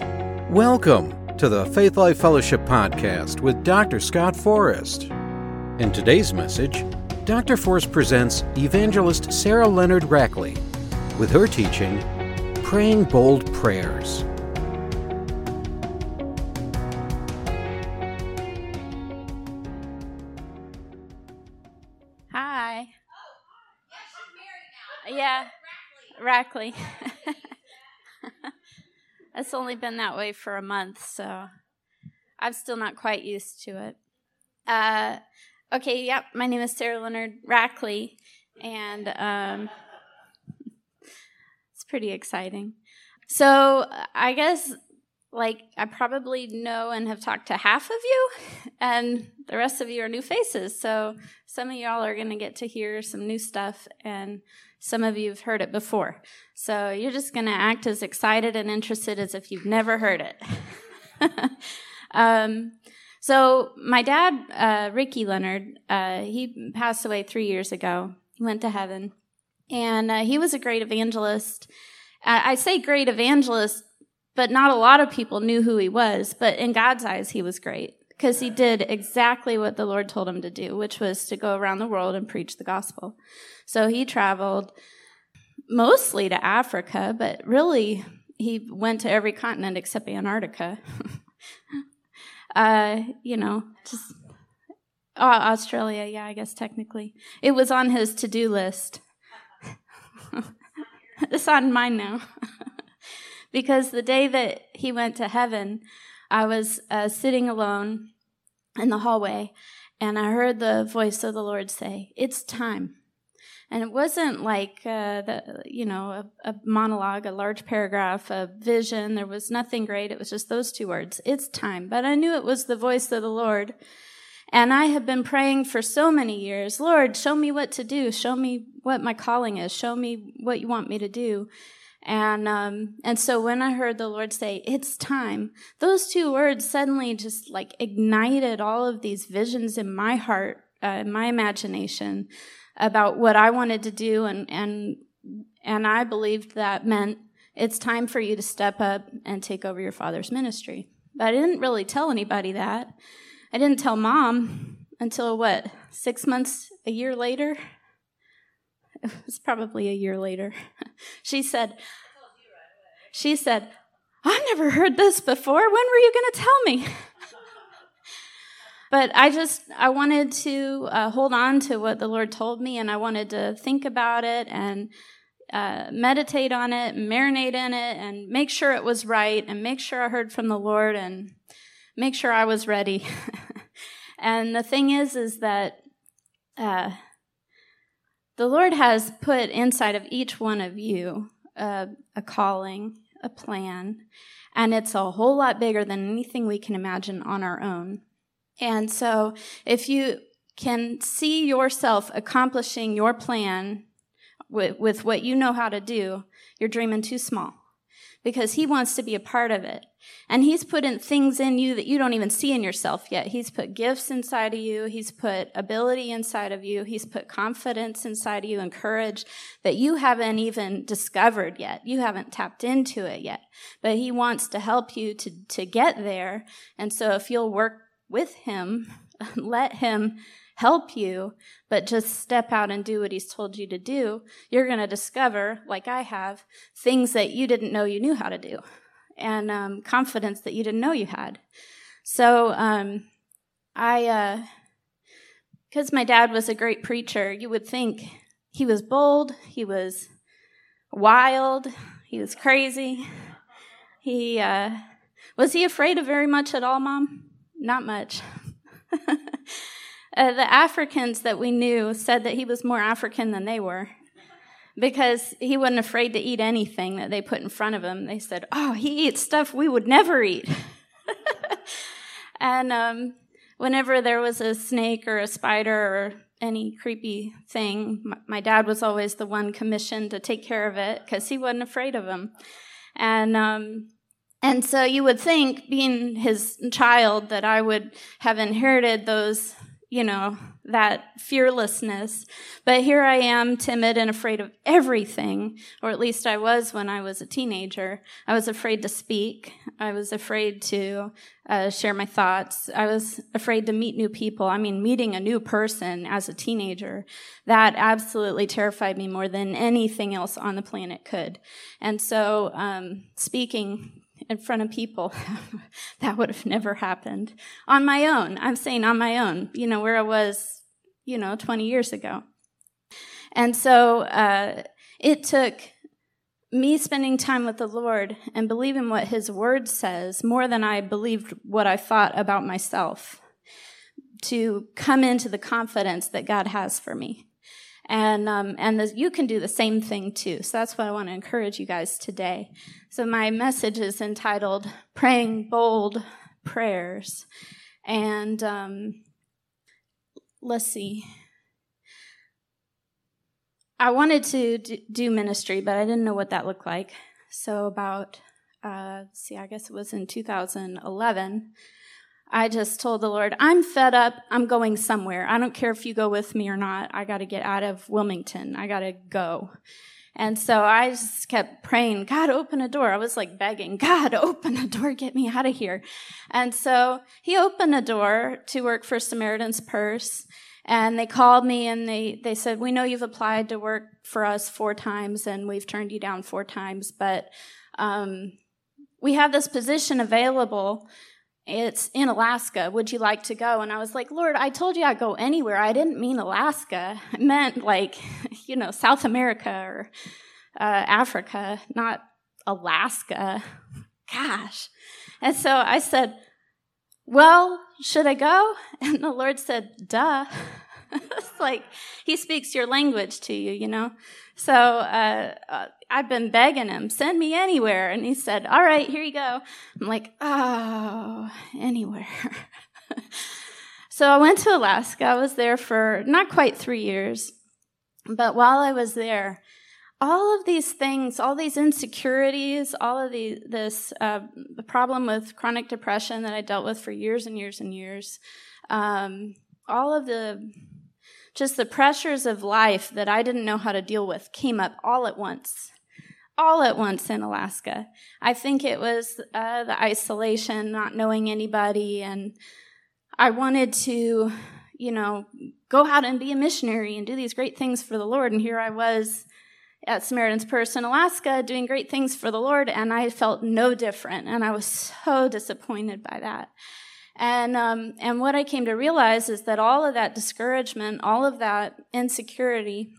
Welcome to the Faith Life Fellowship Podcast with Dr. Scott Forrest. In today's message, Dr. Forrest presents evangelist Sarah Leonard Rackley with her teaching, Praying Bold Prayers. Hi. Yeah, Rackley. it's only been that way for a month, so I'm still not quite used to it. Uh, okay, yep, my name is Sarah Leonard Rackley, and um, it's pretty exciting. So I guess, like, I probably know and have talked to half of you, and the rest of you are new faces. So some of y'all are going to get to hear some new stuff, and some of you have heard it before. So you're just going to act as excited and interested as if you've never heard it. um, so my dad, uh, Ricky Leonard, uh, he passed away three years ago. He went to heaven, and uh, he was a great evangelist. I say great evangelist, but not a lot of people knew who he was. But in God's eyes, he was great because he did exactly what the Lord told him to do, which was to go around the world and preach the gospel. So he traveled mostly to Africa, but really he went to every continent except Antarctica. uh, you know, just uh, Australia, yeah, I guess technically. It was on his to do list. it's on mine now. because the day that he went to heaven, I was uh, sitting alone in the hallway and I heard the voice of the Lord say, It's time. And it wasn't like, uh, the, you know, a, a, monologue, a large paragraph, a vision. There was nothing great. It was just those two words. It's time. But I knew it was the voice of the Lord. And I have been praying for so many years, Lord, show me what to do. Show me what my calling is. Show me what you want me to do. And um, and so when I heard the Lord say, "It's time," those two words suddenly just like ignited all of these visions in my heart, uh, in my imagination, about what I wanted to do, and and and I believed that meant it's time for you to step up and take over your father's ministry. But I didn't really tell anybody that. I didn't tell mom until what six months, a year later. It was probably a year later. she said, she said, I've never heard this before. When were you going to tell me? but I just, I wanted to uh, hold on to what the Lord told me and I wanted to think about it and uh, meditate on it, marinate in it, and make sure it was right and make sure I heard from the Lord and make sure I was ready. and the thing is, is that uh, the Lord has put inside of each one of you a, a calling, a plan, and it's a whole lot bigger than anything we can imagine on our own. And so if you can see yourself accomplishing your plan with, with what you know how to do, you're dreaming too small because he wants to be a part of it. And he's put in things in you that you don't even see in yourself yet. He's put gifts inside of you. He's put ability inside of you. He's put confidence inside of you and courage that you haven't even discovered yet. You haven't tapped into it yet. But he wants to help you to, to get there. And so if you'll work with him, let him help you, but just step out and do what he's told you to do, you're going to discover, like I have, things that you didn't know you knew how to do and um, confidence that you didn't know you had. So um, I, because uh, my dad was a great preacher, you would think he was bold, he was wild, he was crazy. He uh, was he afraid of very much at all, Mom? Not much. Uh, the Africans that we knew said that he was more African than they were because he wasn't afraid to eat anything that they put in front of him. They said, Oh, he eats stuff we would never eat. and um, whenever there was a snake or a spider or any creepy thing, my, dad was always the one commissioned to take care of it because he wasn't afraid of them. And um, and so you would think, being his child, that I would have inherited those you know, that fearlessness. But here I am, timid and afraid of everything, or at least I was when I was a teenager. I was afraid to speak. I was afraid to uh, share my thoughts. I was afraid to meet new people. I mean, meeting a new person as a teenager, that absolutely terrified me more than anything else on the planet could. And so, um, speaking in front of people. that would have never happened on my own. I'm saying on my own, you know, where I was, you know, 20 years ago. And so uh, it took me spending time with the Lord and believing what His Word says more than I believed what I thought about myself to come into the confidence that God has for me. And, um, and the, you can do the same thing too. So that's what I want to encourage you guys today. So my message is entitled Praying Bold Prayers. And um, let's see. I wanted to do ministry, but I didn't know what that looked like. So about, uh, see, I guess it was in 2011. I just told the Lord, I'm fed up. I'm going somewhere. I don't care if you go with me or not. I got to get out of Wilmington. I got to go. And so I just kept praying, God, open a door. I was like begging, God, open a door, get me out of here. And so he opened a door to work for Samaritan's Purse. And they called me and they, they said, We know you've applied to work for us four times and we've turned you down four times, but um, we have this position available it's in Alaska. Would you like to go? And I was like, Lord, I told you I'd go anywhere. I didn't mean Alaska. I meant like, you know, South America or uh, Africa, not Alaska. Gosh. And so I said, Well, should I go? And the Lord said, Duh. it's like he speaks your language to you, you know? So uh, uh, I've been begging him, send me anywhere. And he said, all right, here you go. I'm like, oh, anywhere. so I went to Alaska. I was there for not quite three years. But while I was there, all of these things, all these insecurities, all of the, this uh, the problem with chronic depression that I dealt with for years and years and years, um, all of the just the pressures of life that I didn't know how to deal with came up all at once. All at once in Alaska. I think it was uh, the isolation, not knowing anybody, and I wanted to, you know, go out and be a missionary and do these great things for the Lord. And here I was at Samaritan's Purse in Alaska doing great things for the Lord, and I felt no different. And I was so disappointed by that. And, um, and what I came to realize is that all of that discouragement, all of that insecurity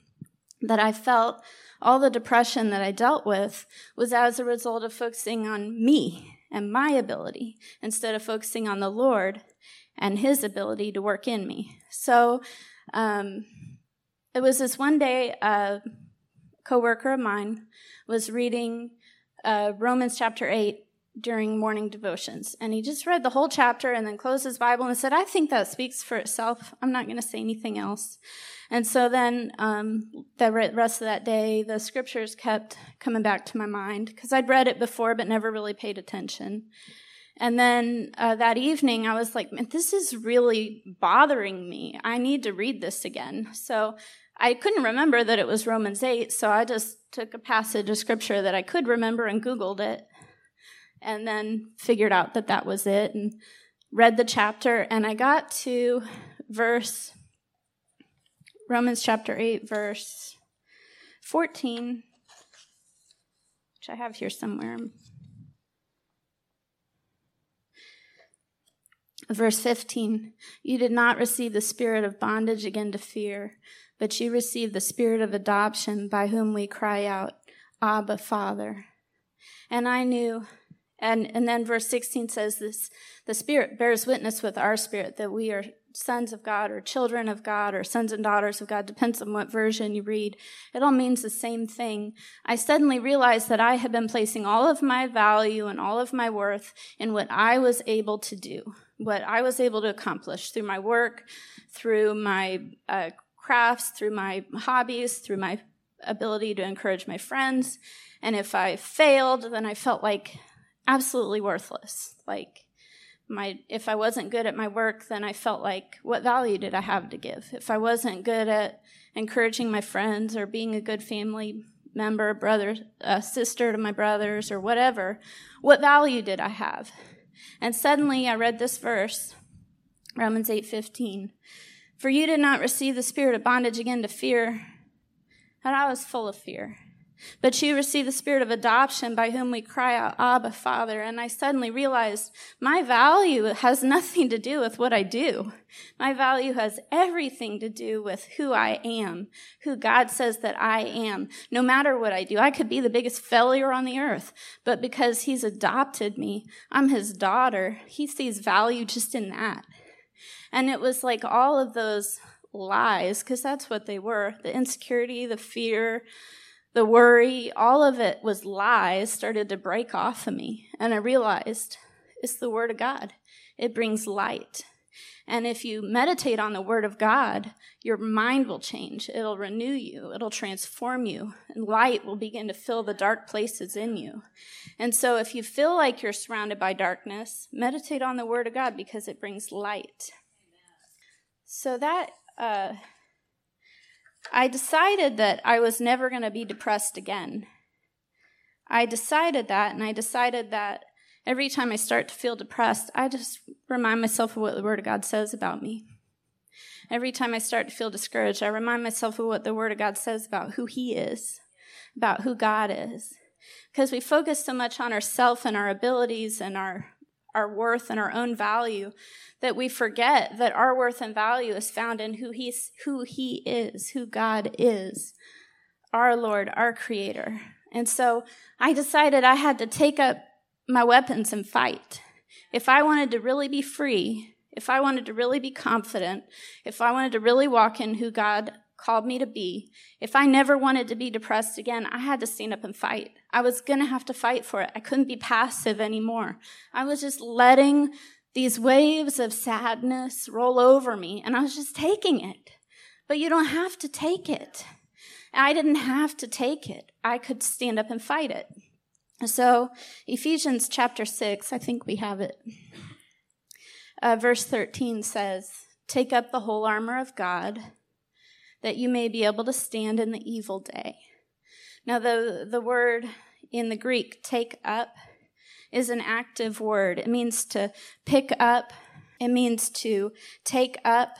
that I felt, all the depression that I dealt with was as a result of focusing on me and my ability instead of focusing on the Lord and His ability to work in me. So um, it was this one day, a coworker of mine was reading uh, Romans chapter 8 during morning devotions. And he just read the whole chapter and then closed his Bible and said, I think that speaks for itself. I'm not going to say anything else. And so then um, the rest of that day, the scriptures kept coming back to my mind because I'd read it before but never really paid attention. And then uh, that evening, I was like, man, this is really bothering me. I need to read this again. So I couldn't remember that it was Romans 8, so I just took a passage of scripture that I could remember and Googled it and then figured out that that was it and read the chapter and I got to verse Romans chapter 8 verse 14 which I have here somewhere Verse 15, you did not receive the spirit of bondage again to fear, but you received the spirit of adoption by whom we cry out, Abba, Father. And I knew and, and then verse 16 says this, the Spirit bears witness with our spirit that we are sons of God or children of God or sons and daughters of God, depends on what version you read. It all means the same thing. I suddenly realized that I had been placing all of my value and all of my worth in what I was able to do, what I was able to accomplish through my work, through my uh, crafts, through my hobbies, through my ability to encourage my friends. And if I failed, then I felt like absolutely worthless. Like my if I wasn't good at my work, then I felt like what value did I have to give? If I wasn't good at encouraging my friends or being a good family member, brother, uh, sister to my brothers or whatever, what value did I have? And suddenly I read this verse, Romans 8:15. For you did not receive the spirit of bondage again to fear. And I was full of fear. But you receive the spirit of adoption by whom we cry out, Abba, Father. And I suddenly realized my value has nothing to do with what I do. My value has everything to do with who I am, who God says that I am. No matter what I do, I could be the biggest failure on the earth, but because He's adopted me, I'm His daughter. He sees value just in that. And it was like all of those lies, because that's what they were the insecurity, the fear, the worry, all of it was lies, started to break off of me. And I realized it's the Word of God, it brings light. And if you meditate on the Word of God, your mind will change. It'll renew you. It'll transform you. And light will begin to fill the dark places in you. And so if you feel like you're surrounded by darkness, meditate on the Word of God because it brings light. So that uh, I decided that I was never going to be depressed again. I decided that, and I decided that every time I start to feel depressed, I just remind myself of what the Word of God says about me. Every time I start to feel discouraged, I remind myself of what the Word of God says about who He is, about who God is. Because we focus so much on ourself and our abilities and our, our worth and our own value that we forget that our worth and value is found in who he's who he is, who God is, our Lord, our creator. And so I decided I had to take up my weapons and fight. If I wanted to really be free, if I wanted to really be confident, if I wanted to really walk in who God called me to be, if I never wanted to be depressed again, I had to stand up and fight. I was going to have to fight for it. I couldn't be passive anymore. I was just letting these waves of sadness roll over me, and I was just taking it. But you don't have to take it. I didn't have to take it. I could stand up and fight it. So, Ephesians chapter 6, I think we have it. Uh, verse 13 says, Take up the whole armor of God, that you may be able to stand in the evil day. Now, the, the word in the Greek, take up, is an active word. It means to pick up, it means to take up,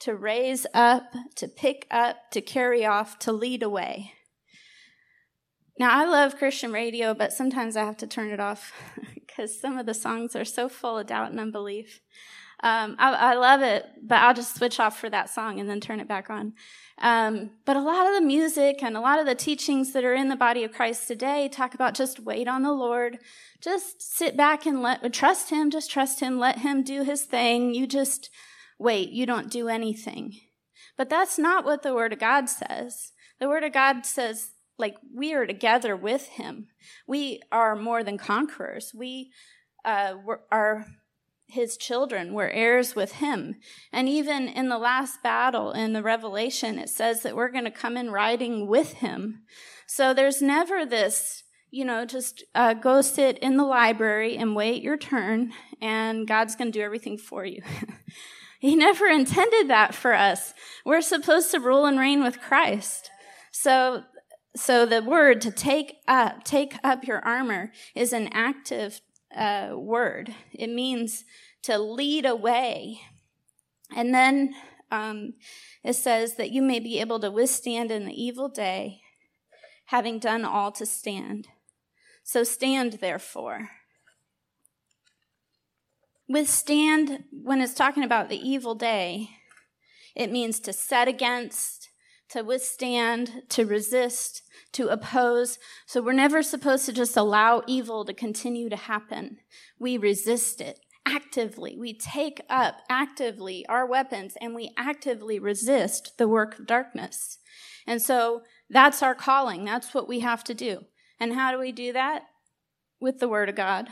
to raise up, to pick up, to carry off, to lead away. Now, I love Christian radio, but sometimes I have to turn it off because some of the songs are so full of doubt and unbelief. Um, I, I, love it, but I'll just switch off for that song and then turn it back on. Um, but a lot of the music and a lot of the teachings that are in the body of Christ today talk about just wait on the Lord, just sit back and let trust Him, just trust Him, let Him do His thing. You just wait, you don't do anything. But that's not what the Word of God says. The Word of God says, like, we are together with Him. We are more than conquerors. We uh, are his children. We're heirs with him. And even in the last battle in the Revelation, it says that we're going to come in riding with him. So there's never this, you know, just uh, go sit in the library and wait your turn, and God's going to do everything for you. he never intended that for us. We're supposed to rule and reign with Christ. So so the word to take up, take up your armor is an active uh, word. It means to lead away. And then um, it says that you may be able to withstand in the evil day, having done all to stand. So stand, therefore. Withstand, when it's talking about the evil day, it means to set against, to withstand, to resist, to oppose. So we're never supposed to just allow evil to continue to happen. We resist it actively. We take up actively our weapons and we actively resist the work of darkness. And so that's our calling. That's what we have to do. And how do we do that? With the word of God.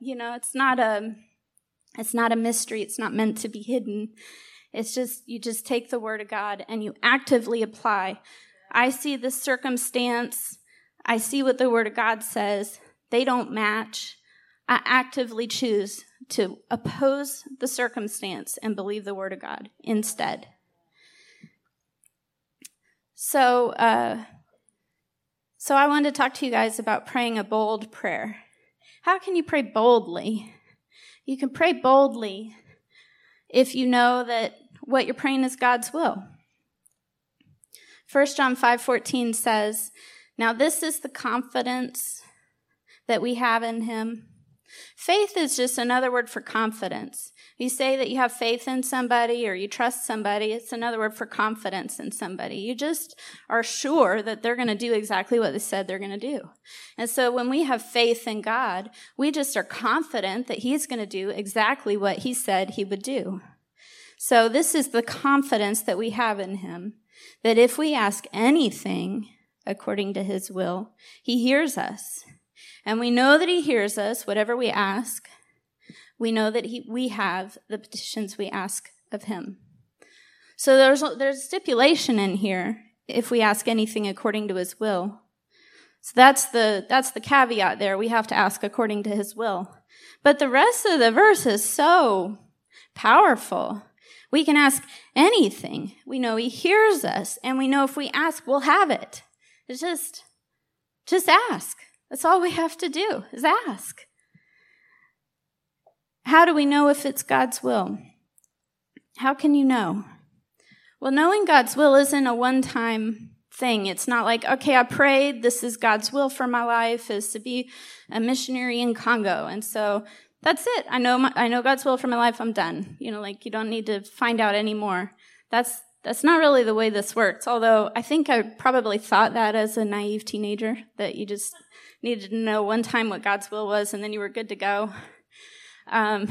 You know, it's not a it's not a mystery. It's not meant to be hidden. It's just you just take the word of God and you actively apply I see this circumstance. I see what the Word of God says. They don't match. I actively choose to oppose the circumstance and believe the word of God instead. So, uh, so I wanted to talk to you guys about praying a bold prayer. How can you pray boldly? You can pray boldly if you know that what you're praying is God's will. 1 John 5:14 says, "Now this is the confidence that we have in him. Faith is just another word for confidence. You say that you have faith in somebody or you trust somebody, it's another word for confidence in somebody. You just are sure that they're going to do exactly what they said they're going to do. And so when we have faith in God, we just are confident that He's going to do exactly what He said He would do. So this is the confidence that we have in Him, that if we ask anything according to His will, He hears us. And we know that He hears us, whatever we ask. We know that he, we have the petitions we ask of Him. So there's, there's stipulation in here if we ask anything according to His will. So that's the, that's the caveat there. We have to ask according to His will. But the rest of the verse is so powerful. We can ask anything. We know He hears us, and we know if we ask, we'll have it. It's just, just ask. That's all we have to do is ask. How do we know if it's God's will? How can you know? Well, knowing God's will isn't a one time thing. It's not like, okay, I prayed, this is God's will for my life, is to be a missionary in Congo. And so that's it. I know, my, I know God's will for my life, I'm done. You know, like you don't need to find out anymore. That's, that's not really the way this works. Although I think I probably thought that as a naive teenager, that you just needed to know one time what God's will was and then you were good to go. Um,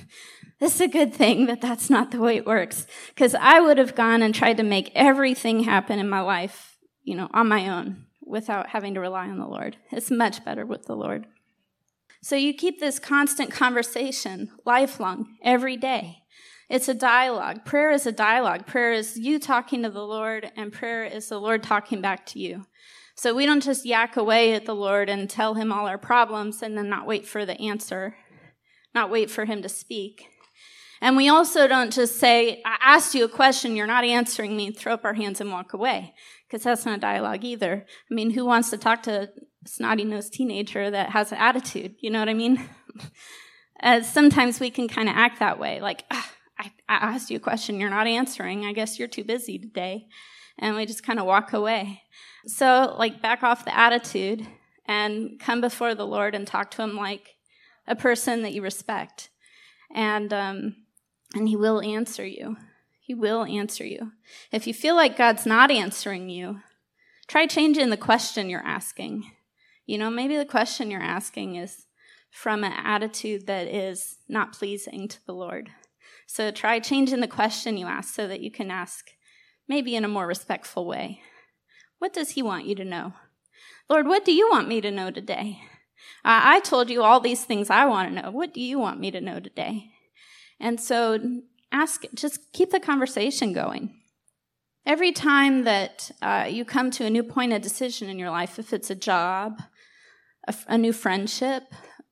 this is a good thing that that's not the way it works. Because I would have gone and tried to make everything happen in my life, you know, on my own without having to rely on the Lord. It's much better with the Lord. So you keep this constant conversation lifelong, every day. It's a dialogue. Prayer is a dialogue. Prayer is you talking to the Lord, and prayer is the Lord talking back to you. So we don't just yak away at the Lord and tell him all our problems and then not wait for the answer, not wait for him to speak. And we also don't just say, I asked you a question, you're not answering me, throw up our hands and walk away. Because that's not dialogue either. I mean, who wants to talk to a snotty nosed teenager that has an attitude? You know what I mean? As uh, sometimes we can kind of act that way, like, I, I asked you a question, you're not answering. I guess you're too busy today. And we just kind of walk away. So, like, back off the attitude and come before the Lord and talk to Him like a person that you respect. And, um, and He will answer you. He will answer you. If you feel like God's not answering you, try changing the question you're asking. You know, maybe the question you're asking is from an attitude that is not pleasing to the Lord. So try changing the question you ask so that you can ask maybe in a more respectful way. What does He want you to know? Lord, what do you want me to know today? I told you all these things I want to know. What do you want me to know today? And so ask, just keep the conversation going. Every time that uh, you come to a new point of decision in your life, if it's a job, a, a new friendship,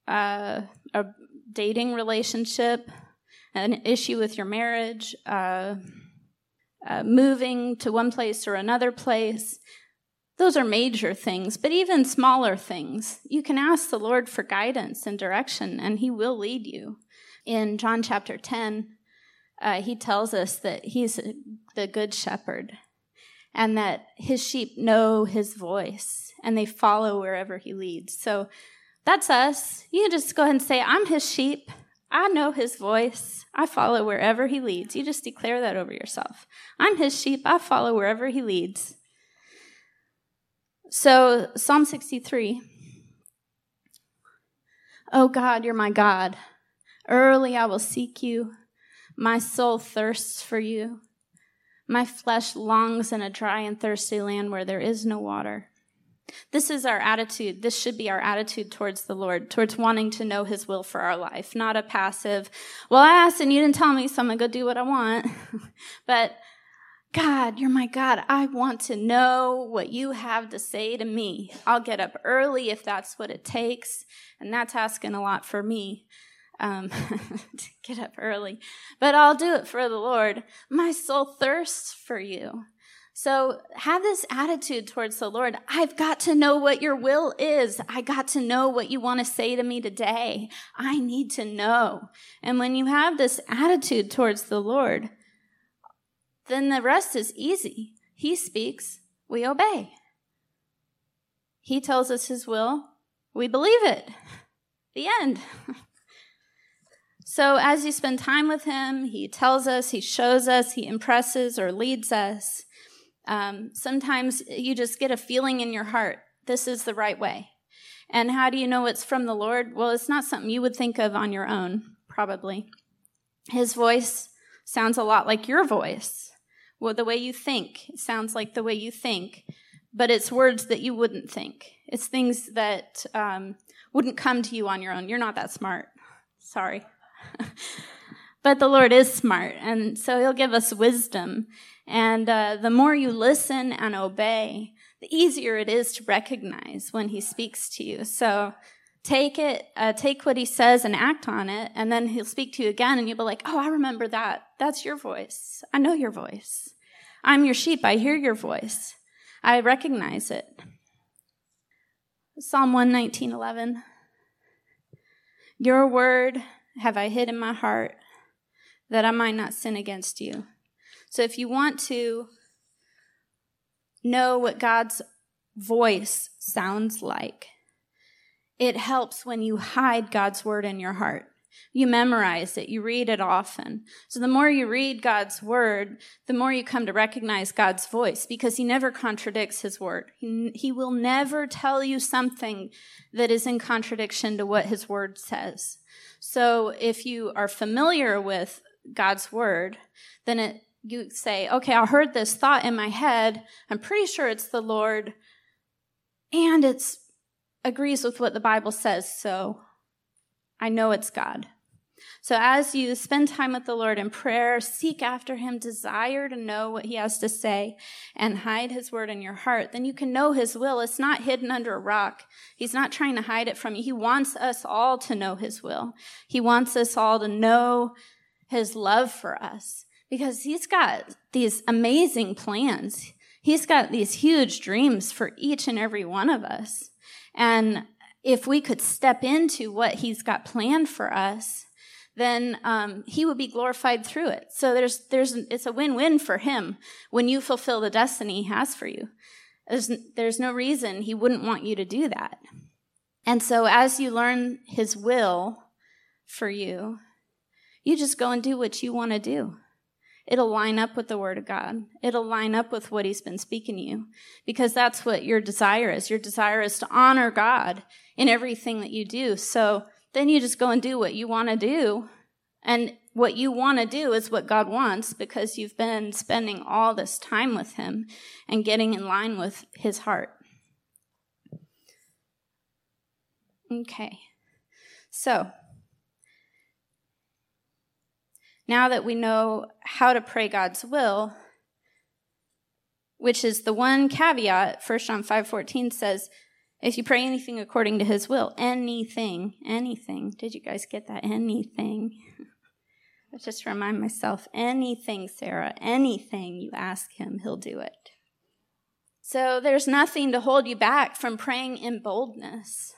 uh, a dating relationship, an issue with your marriage, uh, uh, moving to one place or another place, those are major things, but even smaller things, you can ask the Lord for guidance and direction, and He will lead you. In John chapter 10, uh, He tells us that He's the good shepherd and that His sheep know His voice and they follow wherever He leads. So that's us. You can just go ahead and say, I'm His sheep. I know His voice. I follow wherever He leads. You just declare that over yourself. I'm His sheep. I follow wherever He leads. So, Psalm 63. Oh God, you're my God. Early I will seek you. My soul thirsts for you. My flesh longs in a dry and thirsty land where there is no water. This is our attitude. This should be our attitude towards the Lord, towards wanting to know His will for our life, not a passive, well, I asked and you didn't tell me, so I'm going to go do what I want. but God, you're my God. I want to know what you have to say to me. I'll get up early if that's what it takes. And that's asking a lot for me. um, to get up early, but I'll do it for the Lord. My soul thirsts for you. So have this attitude towards the Lord. I've got to know what your will is. I got to know what you want to say to me today. I need to know. And when you have this attitude towards the Lord, then the rest is easy. He speaks, we obey. He tells us his will, we believe it. The end. So as you spend time with him, he tells us, he shows us, he impresses or leads us. Um, sometimes you just get a feeling in your heart, this is the right way. And how do you know it's from the Lord? Well, it's not something you would think of on your own, probably. His voice sounds a lot like your voice. Well, the way you think sounds like the way you think, but it's words that you wouldn't think. It's things that um, wouldn't come to you on your own. You're not that smart. Sorry. but the Lord is smart, and so He'll give us wisdom. And uh, the more you listen and obey, the easier it is to recognize when He speaks to you. So take it, uh, take what He says and act on it, and then He'll speak to you again, and you'll be like, "Oh, I remember that. That's your voice. I know your voice. I'm your sheep. I hear your voice. I recognize it." Psalm 119:11 Your word have I hid in my heart that I might not sin against you. So if you want to know what God's voice sounds like, it helps when you hide God's word in your heart. You memorize it, you read it often. So the more you read God's word, the more you come to recognize God's voice because he never contradicts his word. He, he will never tell you something that is in contradiction to what his word says. So if you are familiar with God's word, then it, you say, okay, I heard this thought in my head. I'm pretty sure it's the Lord and it agrees with what the Bible says. So I know it's God. So as you spend time with the Lord in prayer, seek after him, desire to know what he has to say, and hide his word in your heart, then you can know his will. It's not hidden under a rock. He's not trying to hide it from you. He wants us all to know his will. He wants us all to know his love for us because he's got these amazing plans. He's got these huge dreams for each and every one of us. And if we could step into what he's got planned for us, then um, he would be glorified through it. So there's, there's, it's a win-win for him when you fulfill the destiny he has for you. There's, there's no reason he wouldn't want you to do that. And so as you learn his will for you, you just go and do what you want to do. It'll line up with the word of God. It'll line up with what he's been speaking to you because that's what your desire is. Your desire is to honor God in everything that you do. So then you just go and do what you want to do. And what you want to do is what God wants because you've been spending all this time with Him and getting in line with His heart. Okay. So, now that we know how to pray God's will, which is the one caveat, 1 John 5:14 says, if you pray anything according to his will, anything, anything. Did you guys get that? Anything. I just remind myself anything, Sarah, anything you ask him, he'll do it. So there's nothing to hold you back from praying in boldness.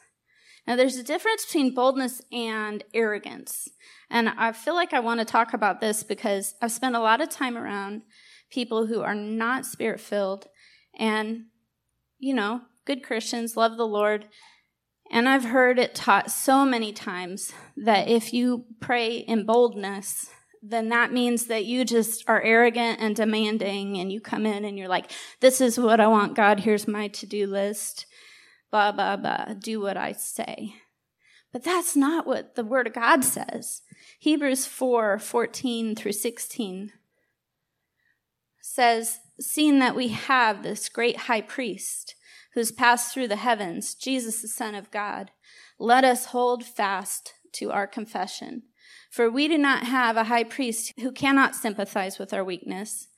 Now, there's a difference between boldness and arrogance. And I feel like I want to talk about this because I've spent a lot of time around people who are not spirit filled and, you know, good Christians, love the Lord. And I've heard it taught so many times that if you pray in boldness, then that means that you just are arrogant and demanding and you come in and you're like, this is what I want, God. Here's my to do list. Blah, blah, blah. Do what I say. But that's not what the word of God says. Hebrews 4, 14 through 16 says, seeing that we have this great high priest who's passed through the heavens, Jesus, the Son of God, let us hold fast to our confession. For we do not have a high priest who cannot sympathize with our weakness,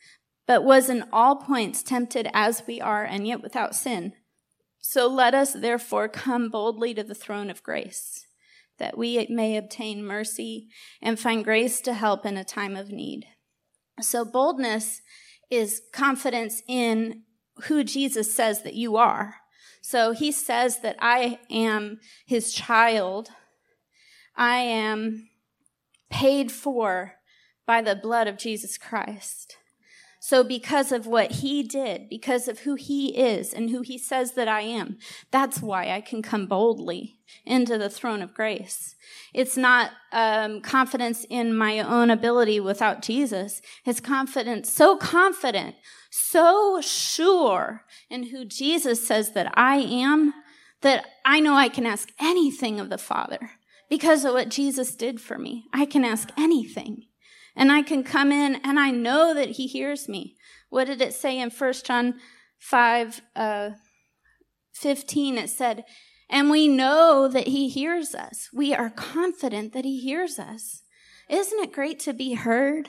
but was in all points tempted as we are, and yet without sin. So let us therefore come boldly to the throne of grace, that we may obtain mercy and find grace to help in a time of need. So boldness is confidence in who Jesus says that you are. So he says that I am his child. I am paid for by the blood of Jesus Christ. So, because of what he did, because of who he is and who he says that I am, that's why I can come boldly into the throne of grace. It's not um, confidence in my own ability without Jesus. It's confidence, so confident, so sure in who Jesus says that I am, that I know I can ask anything of the Father because of what Jesus did for me. I can ask anything. And I can come in and I know that he hears me. What did it say in 1 John 5 uh, 15? It said, and we know that he hears us. We are confident that he hears us. Isn't it great to be heard?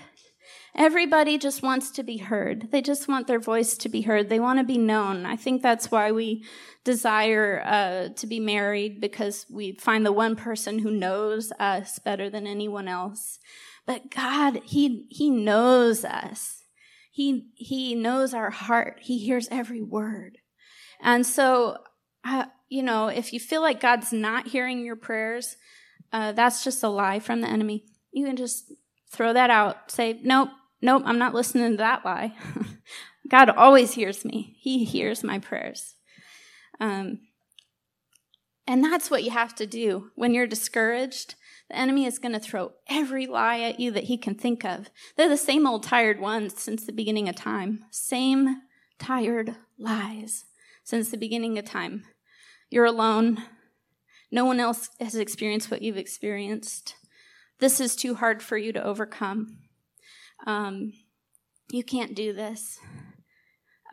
Everybody just wants to be heard. They just want their voice to be heard. They want to be known. I think that's why we desire uh, to be married because we find the one person who knows us better than anyone else. But God, He, He knows us. He, He knows our heart. He hears every word. And so, uh, you know, if you feel like God's not hearing your prayers, uh, that's just a lie from the enemy. You can just throw that out. Say, nope, nope, I'm not listening to that lie. God always hears me. He hears my prayers. Um, and that's what you have to do when you're discouraged. The enemy is going to throw every lie at you that he can think of. They're the same old tired ones since the beginning of time. Same tired lies since the beginning of time. You're alone. No one else has experienced what you've experienced. This is too hard for you to overcome. Um, you can't do this.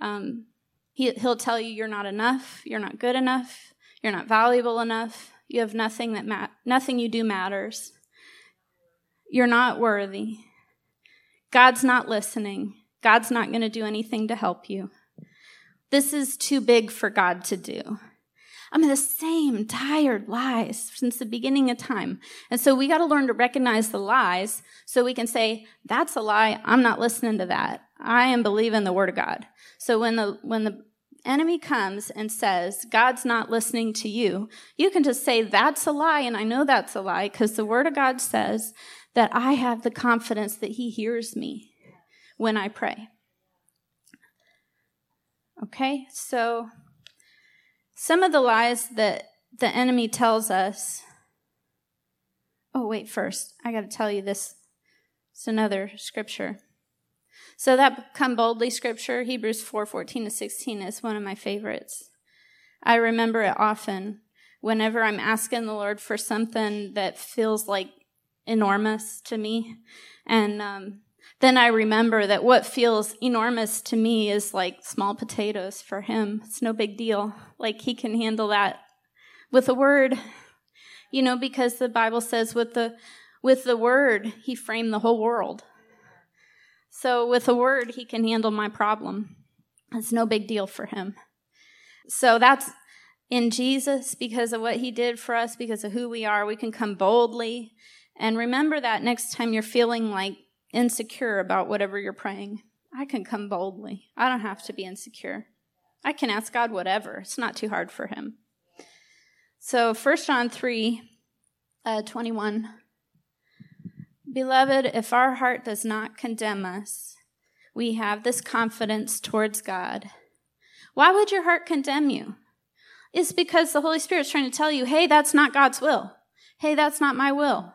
Um, he, he'll tell you you're not enough, you're not good enough, you're not valuable enough, you have nothing that ma- nothing you do matters. You're not worthy. God's not listening. God's not going to do anything to help you. This is too big for God to do. I mean, the same tired lies since the beginning of time. And so we got to learn to recognize the lies so we can say, that's a lie. I'm not listening to that. I am believing the word of God. So when the, when the enemy comes and says, God's not listening to you, you can just say, That's a lie. And I know that's a lie because the Word of God says that I have the confidence that He hears me when I pray. Okay, so some of the lies that the enemy tells us. Oh, wait, first, I got to tell you this. It's another scripture. So that come boldly scripture, Hebrews 4 14 to 16, is one of my favorites. I remember it often whenever I'm asking the Lord for something that feels like enormous to me. And um, then I remember that what feels enormous to me is like small potatoes for him. It's no big deal. Like he can handle that with a word, you know, because the Bible says with the with the word he framed the whole world. So, with a word, he can handle my problem. It's no big deal for him. So, that's in Jesus because of what he did for us, because of who we are. We can come boldly. And remember that next time you're feeling like insecure about whatever you're praying. I can come boldly. I don't have to be insecure. I can ask God whatever. It's not too hard for him. So, 1 John 3 uh, 21. Beloved, if our heart does not condemn us, we have this confidence towards God. Why would your heart condemn you? It's because the Holy Spirit's trying to tell you, hey, that's not God's will. Hey, that's not my will.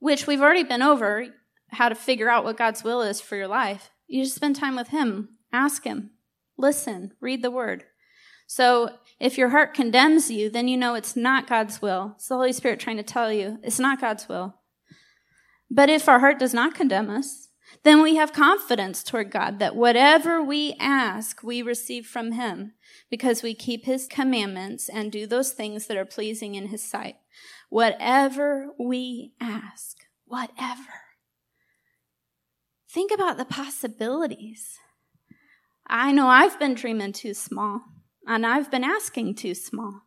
Which we've already been over how to figure out what God's will is for your life. You just spend time with Him, ask Him, listen, read the Word. So if your heart condemns you, then you know it's not God's will. It's the Holy Spirit trying to tell you it's not God's will. But if our heart does not condemn us, then we have confidence toward God that whatever we ask, we receive from Him because we keep His commandments and do those things that are pleasing in His sight. Whatever we ask, whatever. Think about the possibilities. I know I've been dreaming too small and I've been asking too small.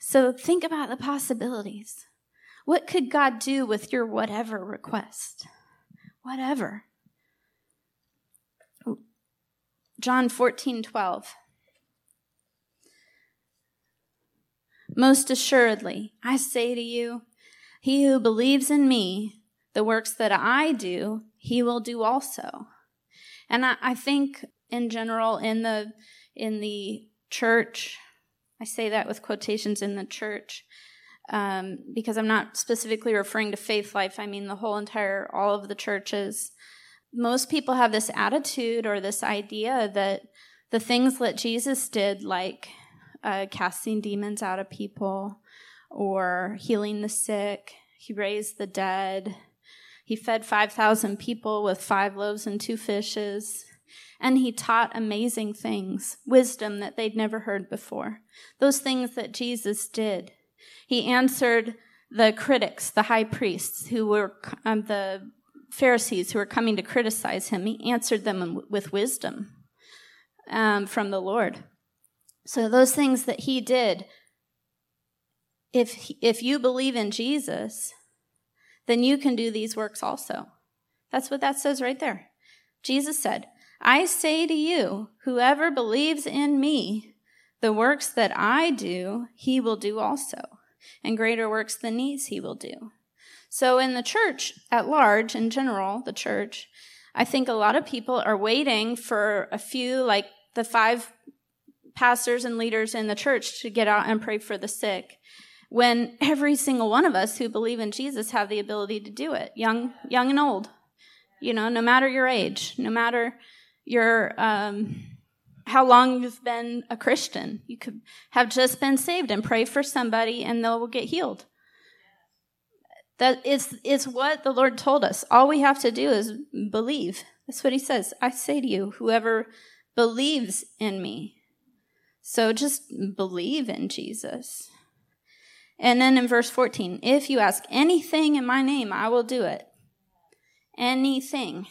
So think about the possibilities. What could God do with your whatever request? Whatever. John 14, 12. Most assuredly, I say to you, he who believes in me, the works that I do, he will do also. And I, I think in general in the in the church, I say that with quotations in the church, um, because I'm not specifically referring to faith life. I mean the whole entire all of the churches. Most people have this attitude or this idea that the things that Jesus did, like uh, casting demons out of people or healing the sick. He raised the dead. He fed 5,000 people with five loaves and two fishes. And he taught amazing things, wisdom that they'd never heard before. Those things that Jesus did. He answered the critics, the high priests, who were um, the Pharisees who were coming to criticize him. He answered them with wisdom um, from the Lord. So those things that he did, if if you believe in Jesus, then you can do these works also. That's what that says right there. Jesus said, I say to you, whoever believes in me, the works that I do, he will do also, and greater works than these he will do. So in the church at large, in general, the church, I think a lot of people are waiting for a few, like the five pastors and leaders in the church to get out and pray for the sick when every single one of us who believe in Jesus have the ability to do it, young, young and old. You know, no matter your age, no matter your um, how long you've been a Christian, you could have just been saved and pray for somebody, and they'll get healed. That is is what the Lord told us. All we have to do is believe. That's what He says. I say to you, whoever believes in me, so just believe in Jesus. And then in verse 14, if you ask anything in my name, I will do it. Anything.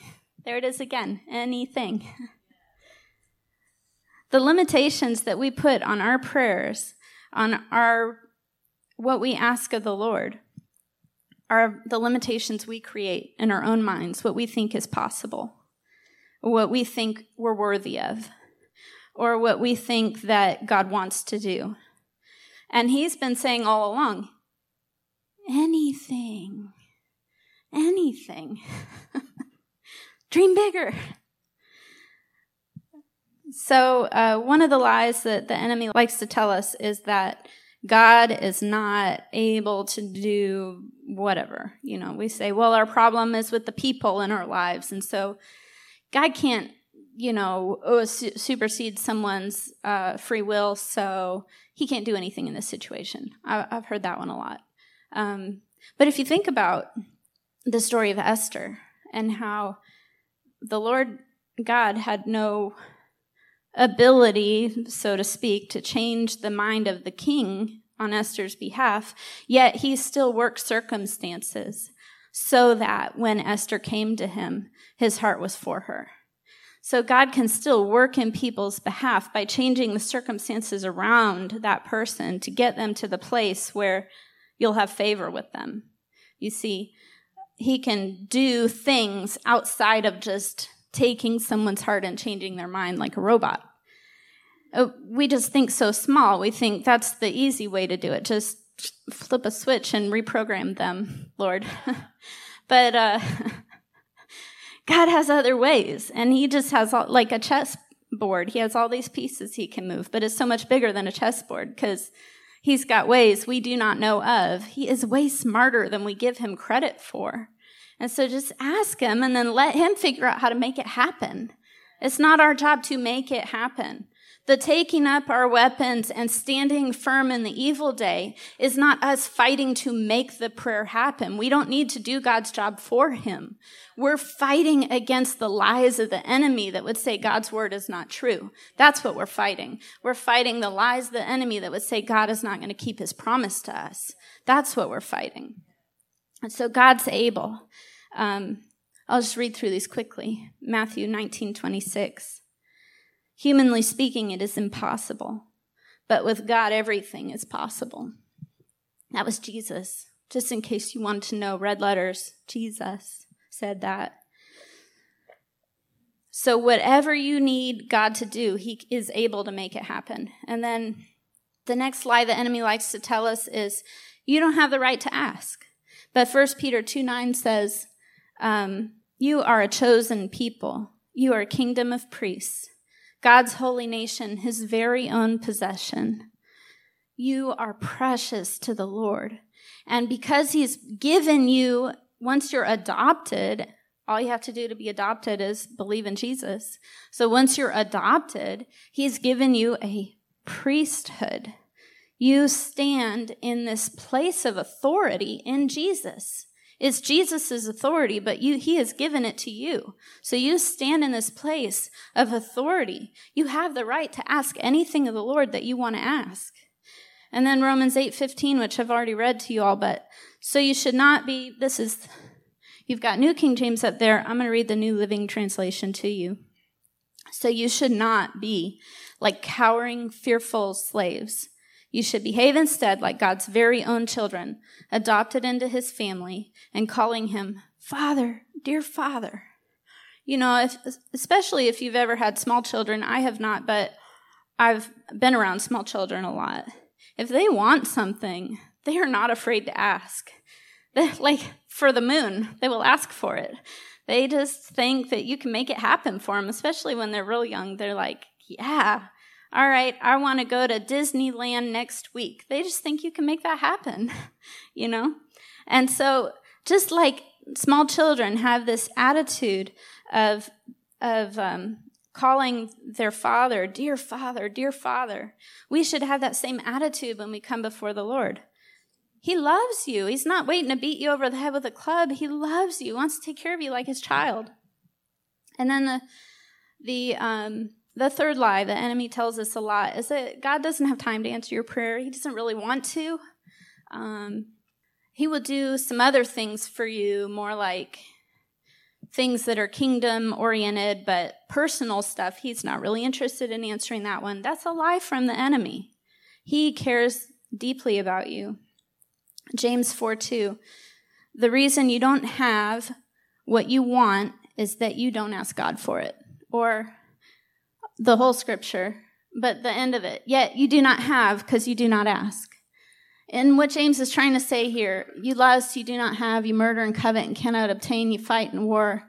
There it is again. Anything. the limitations that we put on our prayers, on our what we ask of the Lord, are the limitations we create in our own minds, what we think is possible, what we think we're worthy of or what we think that God wants to do. And he's been saying all along, anything, anything. Dream bigger. So, uh, one of the lies that the enemy likes to tell us is that God is not able to do whatever. You know, we say, well, our problem is with the people in our lives. And so God can't you know, supersede someone's uh, free will, so he can't do anything in this situation. I- have heard that one a lot. Um, but if you think about the story of Esther and how the Lord God had no ability, so to speak, to change the mind of the king on Esther's behalf, yet he still worked circumstances so that when Esther came to him, his heart was for her. So God can still work in people's behalf by changing the circumstances around that person to get them to the place where you'll have favor with them. You see, he can do things outside of just taking someone's heart and changing their mind like a robot. Uh, we just think so small. We think that's the easy way to do it. Just flip a switch and reprogram them, Lord. but uh, God has other ways, and He just has all, like a chessboard. He has all these pieces He can move, but it's so much bigger than a chessboard because He's got ways we do not know of. He is way smarter than we give Him credit for. And so just ask Him and then let Him figure out how to make it happen. It's not our job to make it happen. The taking up our weapons and standing firm in the evil day is not us fighting to make the prayer happen. We don't need to do God's job for him. We're fighting against the lies of the enemy that would say God's word is not true. That's what we're fighting. We're fighting the lies of the enemy that would say God is not going to keep his promise to us. That's what we're fighting. And so God's able. Um, I'll just read through these quickly. Matthew 19, 26. Humanly speaking, it is impossible. But with God, everything is possible. That was Jesus Just in case you wanted to know, red letters, Jesus said that. So, whatever you need God to do, He is able to make it happen. And then the next lie the enemy likes to tell us is you don't have the right to ask. But 1 Peter 2 9 says, um, You are a chosen people, you are a kingdom of priests, God's holy nation, his very own possession. You are precious to the Lord. And because he's given you, once you're adopted, all you have to do to be adopted is believe in Jesus. So once you're adopted, he's given you a priesthood. You stand in this place of authority in Jesus. It's Jesus' authority, but you, he has given it to you. So you stand in this place of authority. You have the right to ask anything of the Lord that you want to ask. And then Romans 8:15, which I've already read to you all, but so you should not be this is you've got New King James up there. I'm going to read the New Living Translation to you. So you should not be like cowering, fearful slaves you should behave instead like God's very own children, adopted into his family and calling him Father, dear Father. You know, if, especially if you've ever had small children, I have not, but I've been around small children a lot. If they want something, they are not afraid to ask. Like for the moon, they will ask for it. They just think that you can make it happen for them, especially when they're real young. They're like, yeah, all right, I want to go to Disneyland next week. They just think you can make that happen, you know? And so, just like small children have this attitude of, of um, calling their father, dear father, dear father, we should have that same attitude when we come before the Lord. He loves you. He's not waiting to beat you over the head with a club. He loves you, wants to take care of you like his child. And then the, the, um, the third lie the enemy tells us a lot is that God doesn't have time to answer your prayer. He doesn't really want to. Um, he will do some other things for you, more like things that are kingdom oriented, but personal stuff, he's not really interested in answering that one. That's a lie from the enemy. He cares deeply about you. James 4 2. The reason you don't have what you want is that you don't ask God for it. Or the whole scripture, but the end of it. Yet you do not have because you do not ask. And what James is trying to say here, you lust, you do not have, you murder and covet and cannot obtain, you fight in war.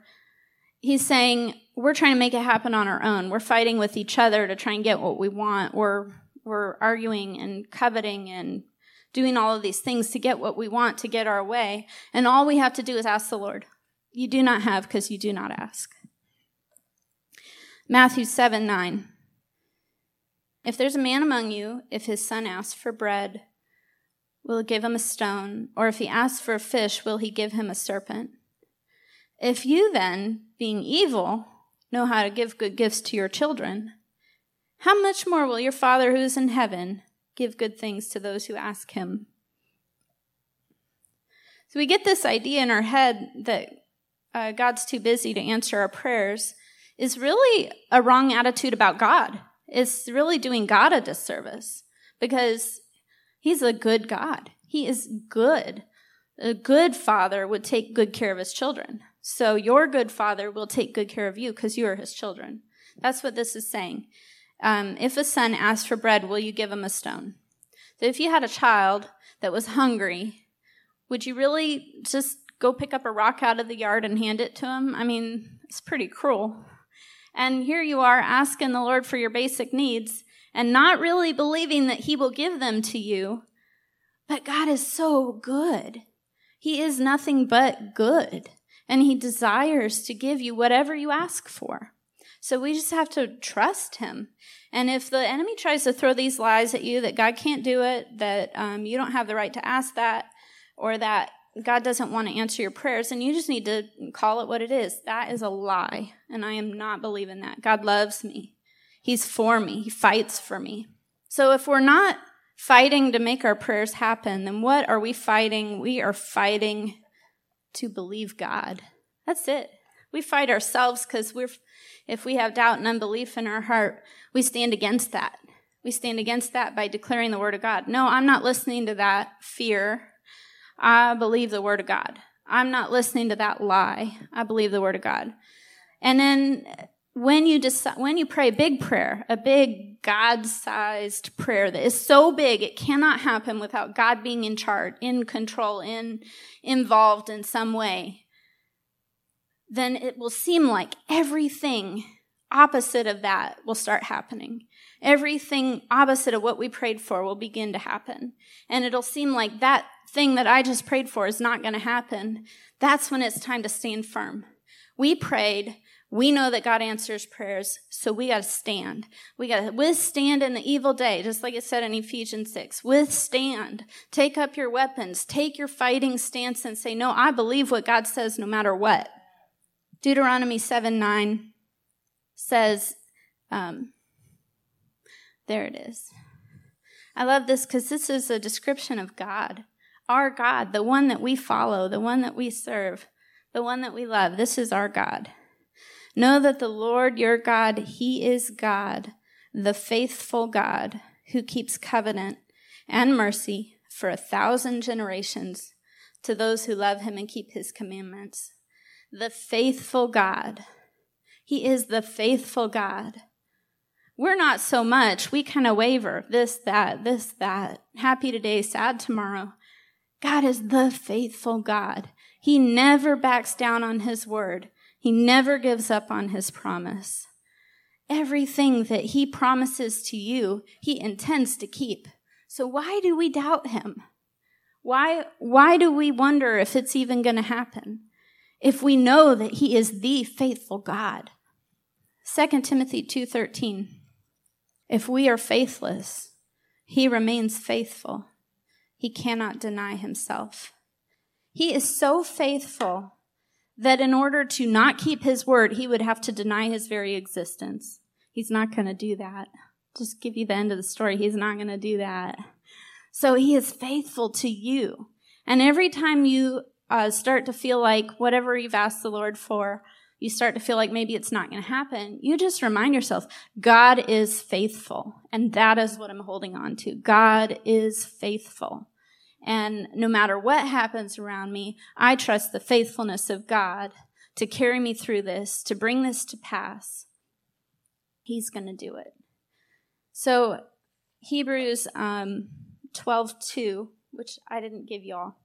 He's saying we're trying to make it happen on our own. We're fighting with each other to try and get what we want. We're, we're arguing and coveting and doing all of these things to get what we want, to get our way. And all we have to do is ask the Lord. You do not have because you do not ask. Matthew 7 9. If there's a man among you, if his son asks for bread, will he give him a stone? Or if he asks for a fish, will he give him a serpent? If you then, being evil, know how to give good gifts to your children, how much more will your Father who is in heaven give good things to those who ask him? So we get this idea in our head that uh, God's too busy to answer our prayers is really a wrong attitude about God. It's really doing God a disservice because He's a good God. He is good. A good father would take good care of his children. So your good father will take good care of you because you are his children. That's what this is saying. Um, if a son asks for bread, will you give him a stone? So if you had a child that was hungry, would you really just go pick up a rock out of the yard and hand it to him? I mean, it's pretty cruel. And here you are asking the Lord for your basic needs and not really believing that He will give them to you. But God is so good. He is nothing but good. And He desires to give you whatever you ask for. So we just have to trust Him. And if the enemy tries to throw these lies at you that God can't do it, that um, you don't have the right to ask that, or that God doesn't want to answer your prayers, and you just need to call it what it is. That is a lie, and I am not believing that. God loves me. He's for me. He fights for me. So if we're not fighting to make our prayers happen, then what are we fighting? We are fighting to believe God. That's it. We fight ourselves because we're, if we have doubt and unbelief in our heart, we stand against that. We stand against that by declaring the word of God. No, I'm not listening to that fear I believe the word of God. I'm not listening to that lie. I believe the word of God. And then when you decide, when you pray a big prayer, a big God-sized prayer that is so big it cannot happen without God being in charge, in control, in involved in some way, then it will seem like everything opposite of that will start happening. Everything opposite of what we prayed for will begin to happen. And it'll seem like that thing that I just prayed for is not going to happen. That's when it's time to stand firm. We prayed we know that God answers prayers, so we got to stand. We got to withstand in the evil day, just like it said in Ephesians 6. Withstand. Take up your weapons. Take your fighting stance and say, No, I believe what God says no matter what. Deuteronomy 7 9 says, um, There it is. I love this because this is a description of God, our God, the one that we follow, the one that we serve, the one that we love. This is our God. Know that the Lord your God, He is God, the faithful God, who keeps covenant and mercy for a thousand generations to those who love Him and keep His commandments. The faithful God. He is the faithful God. We're not so much. We kind of waver. This, that, this, that. Happy today, sad tomorrow. God is the faithful God. He never backs down on his word. He never gives up on his promise. Everything that he promises to you, he intends to keep. So why do we doubt him? Why, why do we wonder if it's even going to happen? If we know that he is the faithful God. 2 Timothy 2:13 If we are faithless, he remains faithful. He cannot deny himself. He is so faithful that in order to not keep his word, he would have to deny his very existence. He's not going to do that. Just give you the end of the story. He's not going to do that. So he is faithful to you. And every time you uh, start to feel like whatever you've asked the Lord for, you start to feel like maybe it's not going to happen, you just remind yourself, God is faithful. And that is what I'm holding on to. God is faithful. And no matter what happens around me, I trust the faithfulness of God to carry me through this, to bring this to pass. He's going to do it. So, Hebrews um, 12 2, which I didn't give y'all,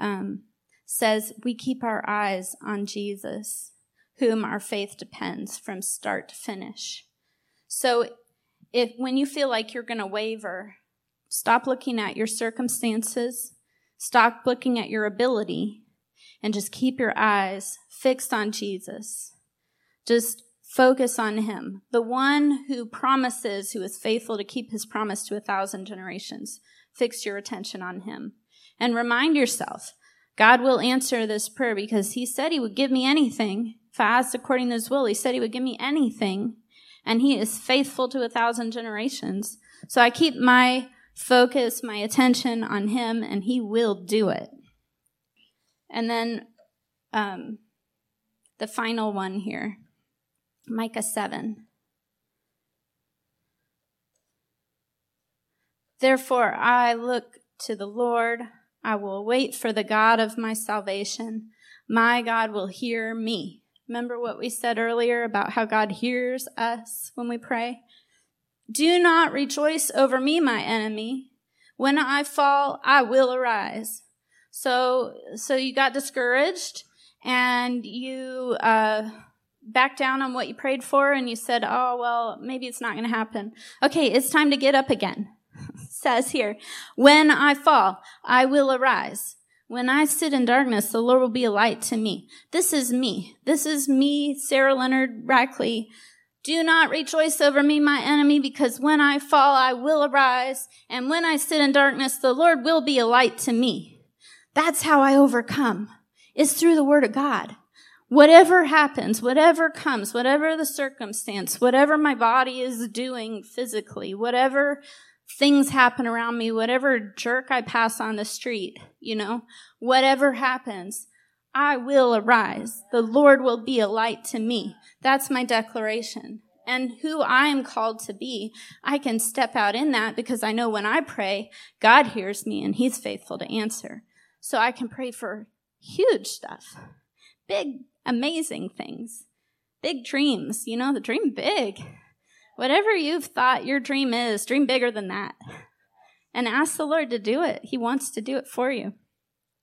um, says, We keep our eyes on Jesus, whom our faith depends from start to finish. So, if when you feel like you're going to waver, Stop looking at your circumstances. Stop looking at your ability and just keep your eyes fixed on Jesus. Just focus on him, the one who promises, who is faithful to keep his promise to a thousand generations. Fix your attention on him and remind yourself God will answer this prayer because he said he would give me anything. Asked according to his will, he said he would give me anything. And he is faithful to a thousand generations. So I keep my focus my attention on Him, and He will do it. And then um, the final one here Micah 7. Therefore, I look to the Lord. I will wait for the God of my salvation. My God will hear me. Remember what we said earlier about how God hears us when we pray? Do not rejoice over me, my enemy. When I fall, I will arise. So, so you got discouraged and you, uh, backed down on what you prayed for and you said, oh, well, maybe it's not going to happen. Okay, it's time to get up again. says here, when I fall, I will arise. When I sit in darkness, the Lord will be a light to me. This is me. This is me, Sarah Leonard Rackley, do not rejoice over me, my enemy, because when I fall, I will arise. And when I sit in darkness, the Lord will be a light to me. That's how I overcome. It's through the word of God. Whatever happens, whatever comes, whatever the circumstance, whatever my body is doing physically, whatever things happen around me, whatever jerk I pass on the street, you know, whatever happens, I will arise. The Lord will be a light to me. That's my declaration. And who I am called to be, I can step out in that because I know when I pray, God hears me and He's faithful to answer. so I can pray for huge stuff, big, amazing things, big dreams. You know, the dream big. Whatever you've thought your dream is, dream bigger than that. And ask the Lord to do it. He wants to do it for you.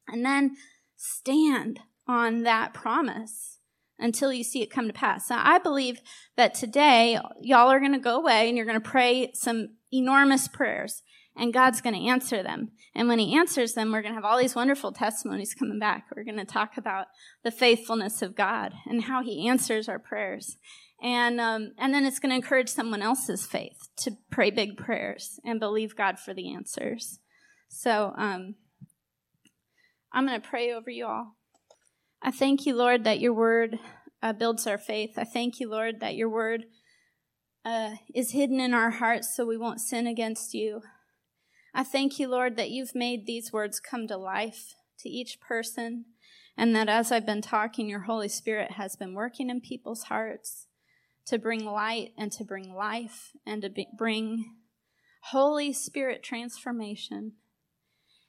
And then stand on that promise until you see it come to pass. Now, I believe that today y'all are going to go away and you're going to pray some enormous prayers and God's going to answer them. And when He answers them, we're going to have all these wonderful testimonies coming back. We're going to talk about the faithfulness of God and how He answers our prayers. And, um, and then it's going to encourage someone else's faith to pray big prayers and believe God for the answers. So um, I'm going to pray over you all. I thank you, Lord, that your word uh, builds our faith. I thank you, Lord, that your word uh, is hidden in our hearts so we won't sin against you. I thank you, Lord, that you've made these words come to life to each person, and that as I've been talking, your Holy Spirit has been working in people's hearts to bring light and to bring life and to be, bring Holy Spirit transformation.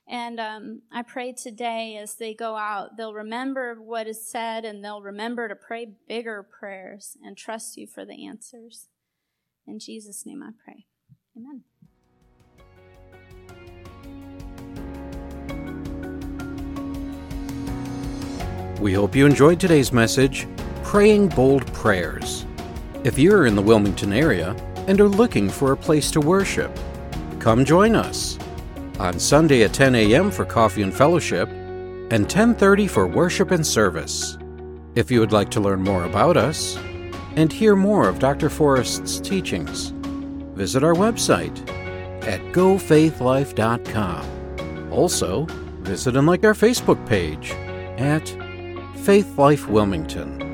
And um, I pray today as they go out, they'll remember what is said and they'll remember to pray bigger prayers and trust you for the answers. In Jesus' name I pray. Amen. We hope you enjoyed today's message Praying Bold Prayers. If you're in the Wilmington area and are looking for a place to worship, come join us on Sunday at 10 a.m. for coffee and fellowship and 10:30 for worship and service. If you would like to learn more about us and hear more of Dr. Forrest's teachings, visit our website at gofaithlife.com. Also, visit and like our Facebook page at Faith Life Wilmington.